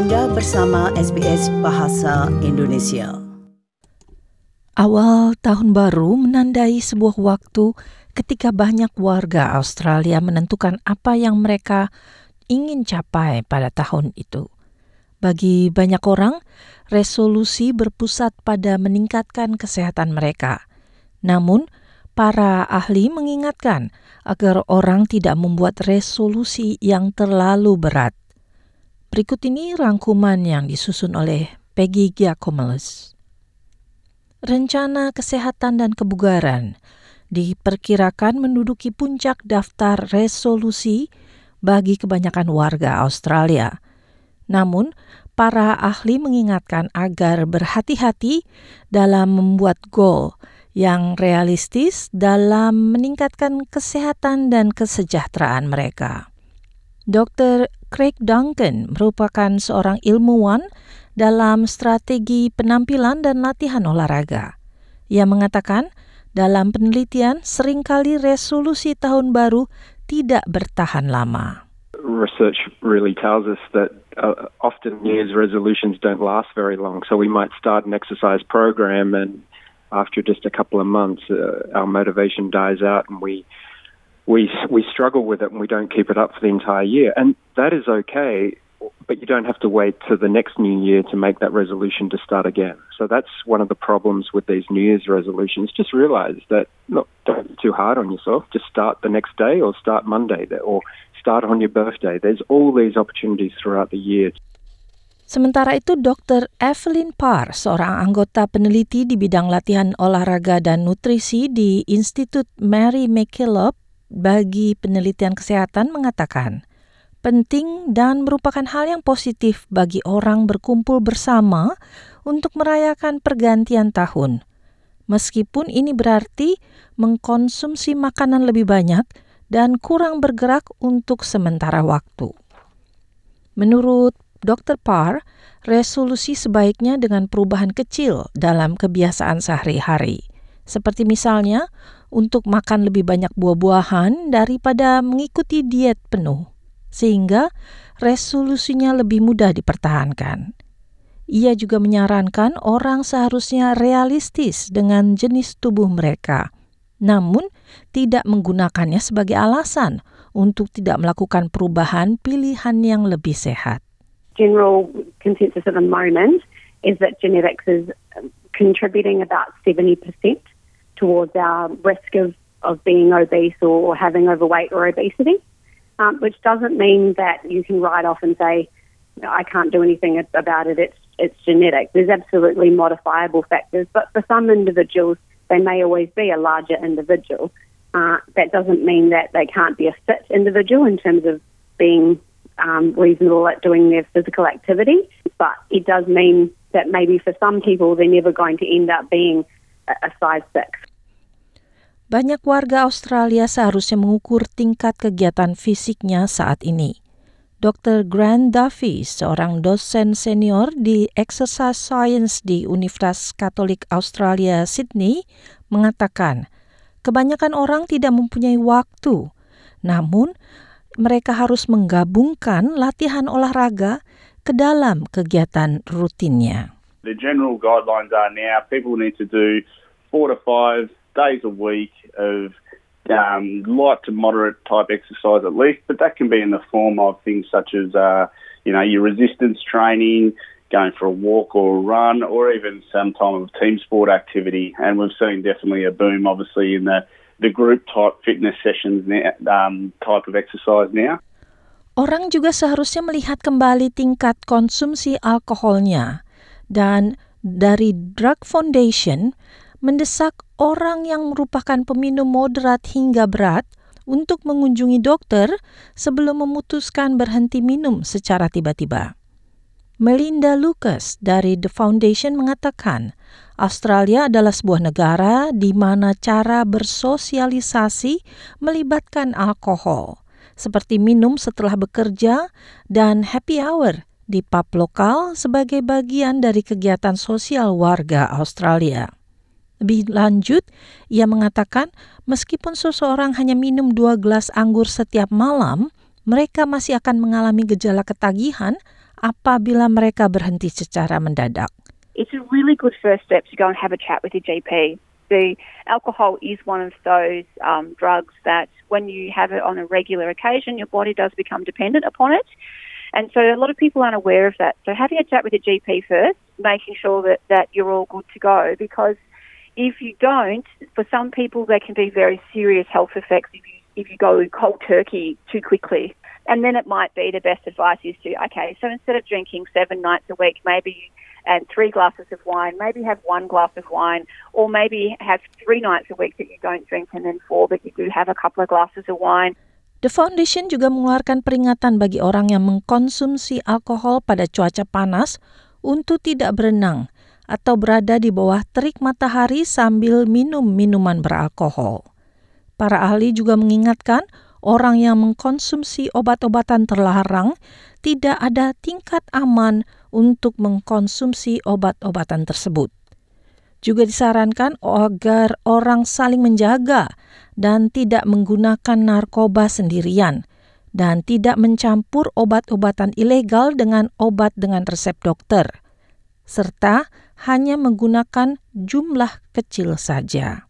Anda bersama SBS Bahasa Indonesia. Awal tahun baru menandai sebuah waktu ketika banyak warga Australia menentukan apa yang mereka ingin capai pada tahun itu. Bagi banyak orang, resolusi berpusat pada meningkatkan kesehatan mereka. Namun, para ahli mengingatkan agar orang tidak membuat resolusi yang terlalu berat. Berikut ini rangkuman yang disusun oleh Peggy Giacomeles. Rencana kesehatan dan kebugaran diperkirakan menduduki puncak daftar resolusi bagi kebanyakan warga Australia. Namun, para ahli mengingatkan agar berhati-hati dalam membuat goal yang realistis dalam meningkatkan kesehatan dan kesejahteraan mereka. Dr. Craig Duncan merupakan seorang ilmuwan dalam strategi penampilan dan latihan olahraga. Ia mengatakan, dalam penelitian sering kali resolusi tahun baru tidak bertahan lama. Research really tells us that uh, often New Year's resolutions don't last very long. So we might start an exercise program, and after just a couple of months, uh, our motivation dies out, and we we we struggle with it and we don't keep it up for the entire year, and that is okay. But you don't have to wait to the next new year to make that resolution to start again. So that's one of the problems with these New Year's resolutions. Just realize that look, don't be too hard on yourself. Just start the next day or start Monday or start on your birthday. There's all these opportunities throughout the year. Sementara itu, Dr. Evelyn Parr, seorang anggota peneliti di bidang latihan olahraga dan nutrisi di Institut Mary McKillop bagi penelitian kesehatan mengatakan, penting dan merupakan hal yang positif bagi orang berkumpul bersama untuk merayakan pergantian tahun. Meskipun ini berarti mengkonsumsi makanan lebih banyak dan kurang bergerak untuk sementara waktu. Menurut Dr. Parr, resolusi sebaiknya dengan perubahan kecil dalam kebiasaan sehari-hari. Seperti misalnya, untuk makan lebih banyak buah-buahan daripada mengikuti diet penuh, sehingga resolusinya lebih mudah dipertahankan. Ia juga menyarankan orang seharusnya realistis dengan jenis tubuh mereka, namun tidak menggunakannya sebagai alasan untuk tidak melakukan perubahan pilihan yang lebih sehat. General consensus at the moment is that genetics is contributing about 70% towards our risk of, of being obese or having overweight or obesity, um, which doesn't mean that you can write off and say, I can't do anything about it, it's, it's genetic. There's absolutely modifiable factors, but for some individuals, they may always be a larger individual. Uh, that doesn't mean that they can't be a fit individual in terms of being um, reasonable at doing their physical activity, but it does mean that maybe for some people they're never going to end up being a, a size six. Banyak warga Australia seharusnya mengukur tingkat kegiatan fisiknya saat ini. Dr. Grant Duffy, seorang dosen senior di Exercise Science di Universitas Katolik Australia, Sydney, mengatakan, kebanyakan orang tidak mempunyai waktu, namun mereka harus menggabungkan latihan olahraga ke dalam kegiatan rutinnya. The general guidelines are now people need to do four to five days a week of um, light to moderate type exercise at least, but that can be in the form of things such as, uh, you know, your resistance training, going for a walk or a run, or even some time of team sport activity. And we've seen definitely a boom, obviously, in the, the group type fitness sessions now, um, type of exercise now. Orang juga seharusnya melihat kembali tingkat konsumsi alkoholnya. Dan dari Drug Foundation, mendesak orang yang merupakan peminum moderat hingga berat untuk mengunjungi dokter sebelum memutuskan berhenti minum secara tiba-tiba. Melinda Lucas dari The Foundation mengatakan, Australia adalah sebuah negara di mana cara bersosialisasi melibatkan alkohol, seperti minum setelah bekerja dan happy hour di pub lokal sebagai bagian dari kegiatan sosial warga Australia. Lebih lanjut, ia mengatakan meskipun seseorang hanya minum dua gelas anggur setiap malam, mereka masih akan mengalami gejala ketagihan apabila mereka berhenti secara mendadak. It's a really good first step to go and have a chat with your GP. The alcohol is one of those um, drugs that when you have it on a regular occasion, your body does become dependent upon it. And so a lot of people aren't aware of that. So having a chat with your GP first, making sure that, that you're all good to go because if you don't, for some people there can be very serious health effects if you if you go cold turkey too quickly. And then it might be the best advice is to okay, so instead of drinking seven nights a week, maybe and three glasses of wine, maybe have one glass of wine, or maybe have three nights a week that you don't drink and then four that you do have a couple of glasses of wine. The Foundation juga mengeluarkan peringatan bagi orang yang mengkonsumsi alkohol pada cuaca panas untuk tidak berenang atau berada di bawah terik matahari sambil minum minuman beralkohol. Para ahli juga mengingatkan orang yang mengkonsumsi obat-obatan terlarang tidak ada tingkat aman untuk mengkonsumsi obat-obatan tersebut. Juga disarankan agar orang saling menjaga dan tidak menggunakan narkoba sendirian dan tidak mencampur obat-obatan ilegal dengan obat dengan resep dokter, serta hanya menggunakan jumlah kecil saja.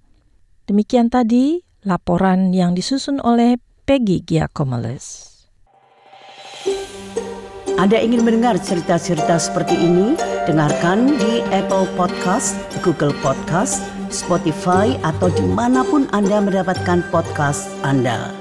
Demikian tadi Laporan yang disusun oleh Peggy Giacomeles. Anda ingin mendengar cerita-cerita seperti ini? Dengarkan di Apple Podcast, Google Podcast, Spotify, atau di mana pun Anda mendapatkan podcast Anda.